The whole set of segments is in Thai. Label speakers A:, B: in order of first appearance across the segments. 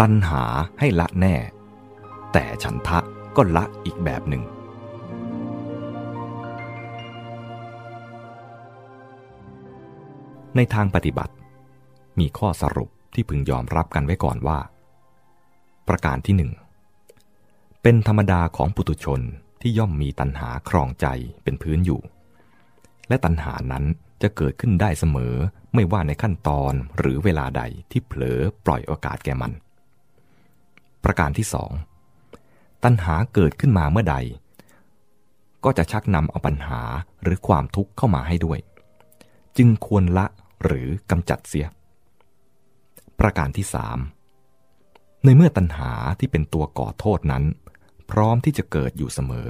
A: ตัณหาให้ละแน่ แต่ฉันทะก็ละอีกแบบหนึ่ง ในทางปฏิบัติ มีข้อสรุปที่พึงยอมรับกันไว้ก่อนว่า ประการที่หนึ่ง เป็นธรรมดาของปุถุชนที่ย่อมมีตัณหาครองใจเป็นพื้นอยู่ และตัณหานั้นจะเกิดขึ้นได้เสมอไม่ว่าในขั้นตอนหรือเวลาใดที่เผลอปล่อยโอกาสแก่มัน ประการที่สองตัณหาเกิดขึ้นมาเมื่อใด ก็จะชักนำเอาปัญหาหรือความทุกข์เข้ามาให้ด้วย จึงควรละหรือกำจัดเสีย ประการที่สามในเมื่อตัณหาที่เป็นตัวก่อโทษนั้น พร้อมที่จะเกิดอยู่เสมอ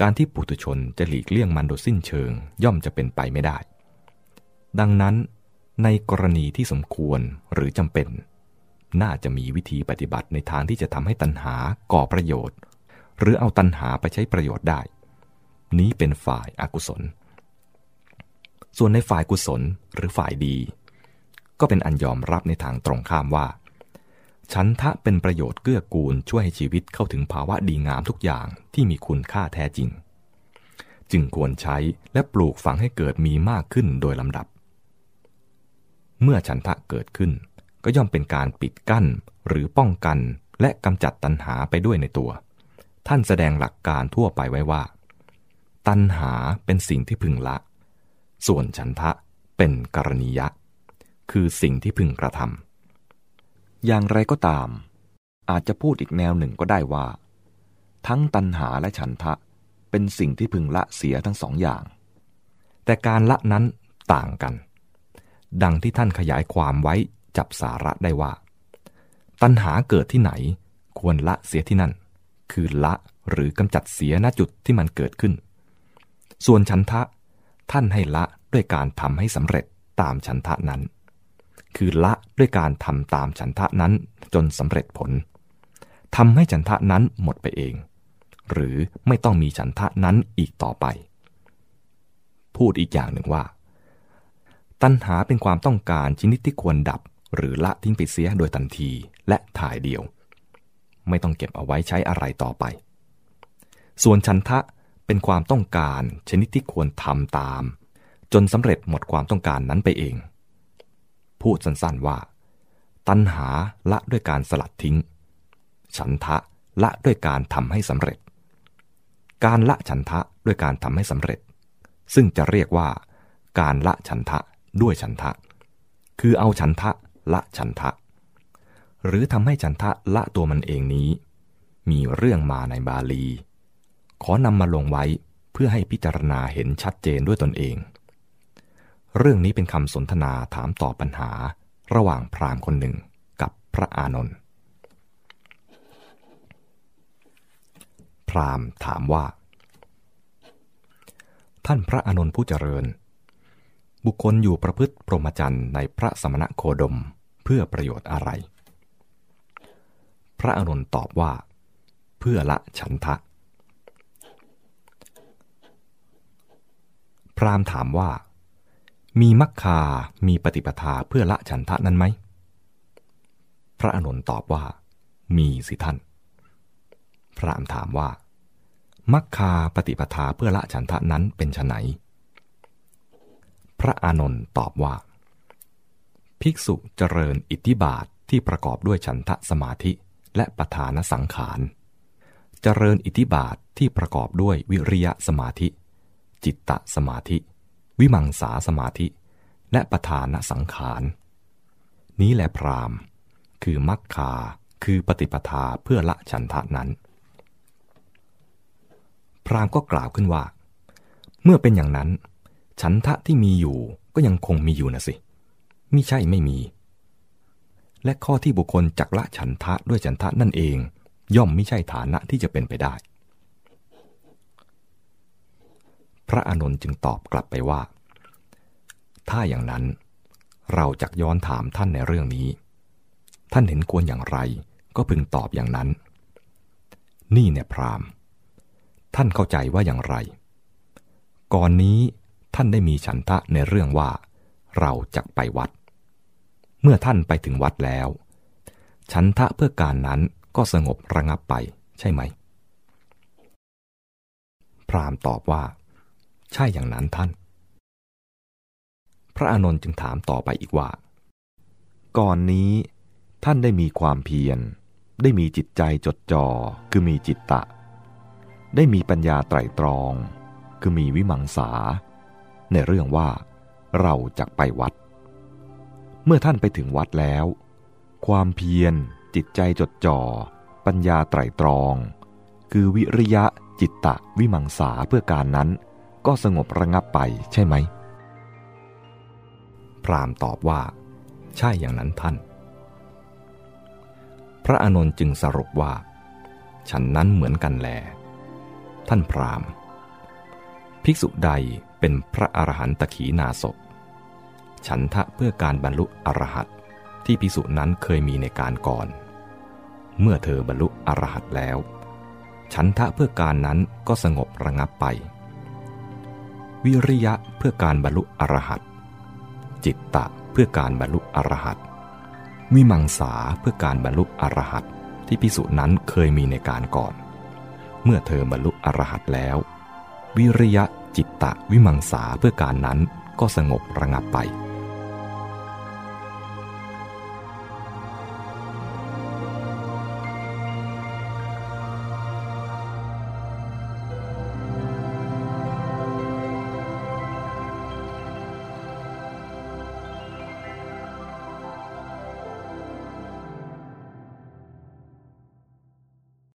A: การที่ปุถุชนจะหลีกเลี่ยงมันโดยสิ้นเชิงย่อมจะเป็นไปไม่ได้ ดังนั้นในกรณีที่สมควรหรือจำเป็น น่าจะมีวิธีปฏิบัติในทางที่จะทำให้ตัณหาก่อประโยชน์ หรือเอาตัณหาไปใช้ประโยชน์ได้ นี้เป็นฝ่ายอากุศล ส่วนในฝ่ายกุศลหรือฝ่ายดี ก็เป็นอันยอมรับในทางตรงข้ามว่า ฉันทะเป็นประโยชน์เกื้อกูลช่วยให้ชีวิตเข้าถึงภาวะดีงามทุกอย่างที่มีคุณค่าแท้จริง จึงควรใช้และปลูกฝังให้เกิดมีมากขึ้นโดยลำดับ เมื่อฉันทะเกิดขึ้น ก็ย่อมเป็นการปิดกั้นหรือป้องกันและกำจัดตัณหาไปด้วยในตัว ท่านแสดงหลักการทั่วไปไว้ว่า ตัณหาเป็นสิ่งที่พึงละ ส่วนฉันทะเป็นกรณียะ คือสิ่งที่พึงกระทำอย่างไรก็ตาม อาจจะพูดอีกแนวหนึ่งก็ได้ว่า ทั้งตัณหาและฉันทะเป็นสิ่งที่พึงละเสียทั้งสองอย่าง แต่การละนั้นต่างกัน ดังที่ท่านขยายความไว้ จับสาระได้ว่า ตัณหาเกิดที่ไหน ควรละเสียที่นั่น คือละหรือกำจัดเสียณจุดที่มันเกิดขึ้น ส่วนฉันทะ ท่านให้ละด้วยการทำให้สำเร็จตามฉันทะนั้น คือละด้วยการทำตามฉันทะนั้นจนสำเร็จผลทำให้ฉันทะนั้นหมดไปเอง หรือไม่ต้องมีฉันทะนั้นอีกต่อไป พูดอีกอย่างหนึ่งว่า ตัณหาเป็นความต้องการชนิดที่ควรดับ หรือละทิ้งไปเสียโดยทันทีและถ่ายเดียว ไม่ต้องเก็บเอาไว้ใช้อะไรต่อไป ส่วนฉันทะเป็นความต้องการชนิดที่ควรทำตาม จนสำเร็จหมดความต้องการนั้นไปเอง พูดสั้นๆว่า ตัณหาละด้วยการสลัดทิ้ง ฉันทะละด้วยการทำให้สำเร็จ การละฉันทะด้วยการทำให้สำเร็จ ซึ่งจะเรียกว่า การละฉันทะด้วยฉันทะ คือเอาฉันทะ ละฉันทะ หรือทำให้ฉันทะละตัวมันเองนี้ มีเรื่องมาในบาลี ขอนำมาลงไว้เพื่อให้พิจารณาเห็นชัดเจนด้วยตนเอง เรื่องนี้เป็นคำสนทนาถามตอบปัญหาระหว่างพราหมณ์คนหนึ่งกับพระอานนท์พราหมณ์ถามว่า ท่านพระอานนท์ผู้เจริญ บุคคลอยู่ประพฤติพรหมจรรย์ในพระสมณโคดมเพื่อประโยชน์อะไร พระอานนท์ตอบว่า เพื่อละฉันทะ พราหมณ์ถามว่า มีมักคา มีปฏิปทาเพื่อละฉันทะนั้นไหม พระอานนท์ตอบว่า มีสิท่าน พราหมณ์ถามว่ามักคาปฏิปทาเพื่อละฉันทะนั้นเป็นไฉน พระอานนท์ตอบว่า ภิกษุเจริญอิทธิบาทที่ประกอบด้วยฉันทะสมาธิและประธานสังขาร เจริญอิทธิบาทที่ประกอบด้วยวิริยะสมาธิ จิตตสมาธิ วิมังสาสมาธิ และประธานสังขาร นี้แหละพรามคือมักคาคือปฏิปทาเพื่อละฉันทะนั้น พรามก็กล่าวขึ้นว่า เมื่อเป็นอย่างนั้น ฉันทะที่มีอยู่ก็ยังคงมีอยู่นะสิมิใช่ไม่มี และข้อที่บุคคลจักละฉันทะด้วยฉันทะนั่นเอง ย่อมไม่ใช่ฐานะที่จะเป็นไปได้ พระอานนท์จึงตอบกลับไปว่า ถ้าอย่างนั้น เราจักย้อนถามท่านในเรื่องนี้ ท่านเห็นควรอย่างไร ก็พึงตอบอย่างนั้น นี่เนี่ยพรามท่านเข้าใจว่าอย่างไร ก่อนนี้ ท่านได้มีฉันทะในเรื่องว่า เราจักไปวัด เมื่อท่านไปถึงวัดแล้ว ฉันทะเพื่อการนั้นก็สงบระงับไปใช่ไหม พรามตอบว่า ใช่อย่างนั้นท่าน พระอานนท์จึงถามต่อไปอีกว่า
B: ก่อนนี้ท่านได้มีความเพียร ได้มีจิตใจจดจ่อคือมีจิตตะ ได้มีปัญญาไตรตรอง คือมีวิมังสา ในเรื่องว่าเราจะไปวัด เมื่อท่านไปถึงวัดแล้ว ความเพียร จิตใจจดจ่อ ปัญญาไตรตรอง คือวิริยะจิตตะวิมังสาเพื่อการนั้น ก็สงบระงับไปใช่ไหม
A: พรามตอบว่า ใช่อย่างนั้นท่าน พระอานนท์จึงสรุปว่า ฉันนั้นเหมือนกันแล ท่านพรามภิกษุใด เป็นพระอรหันตขีนาศฉันทะเพื่อการบรรลุอรหัตที่ภิกษุนั้นเคยมีในการก่อน เมื่อเธอบรรลุอรหัตแล้ว ฉันทะเพื่อการนั้นก็สงบระงับไป วิริยะเพื่อการบรรลุอรหัตจิตตะเพื่อการบรรลุอรหัตวิมังสาเพื่อการบรรลุอรหัตที่พิสุนั้นเคยมีในการก่อน เมื่อเธอบรรลุอรหัตแล้ว วิริยะ จิตตะวิมังสาเพื่อการนั้นก็สงบระงับไป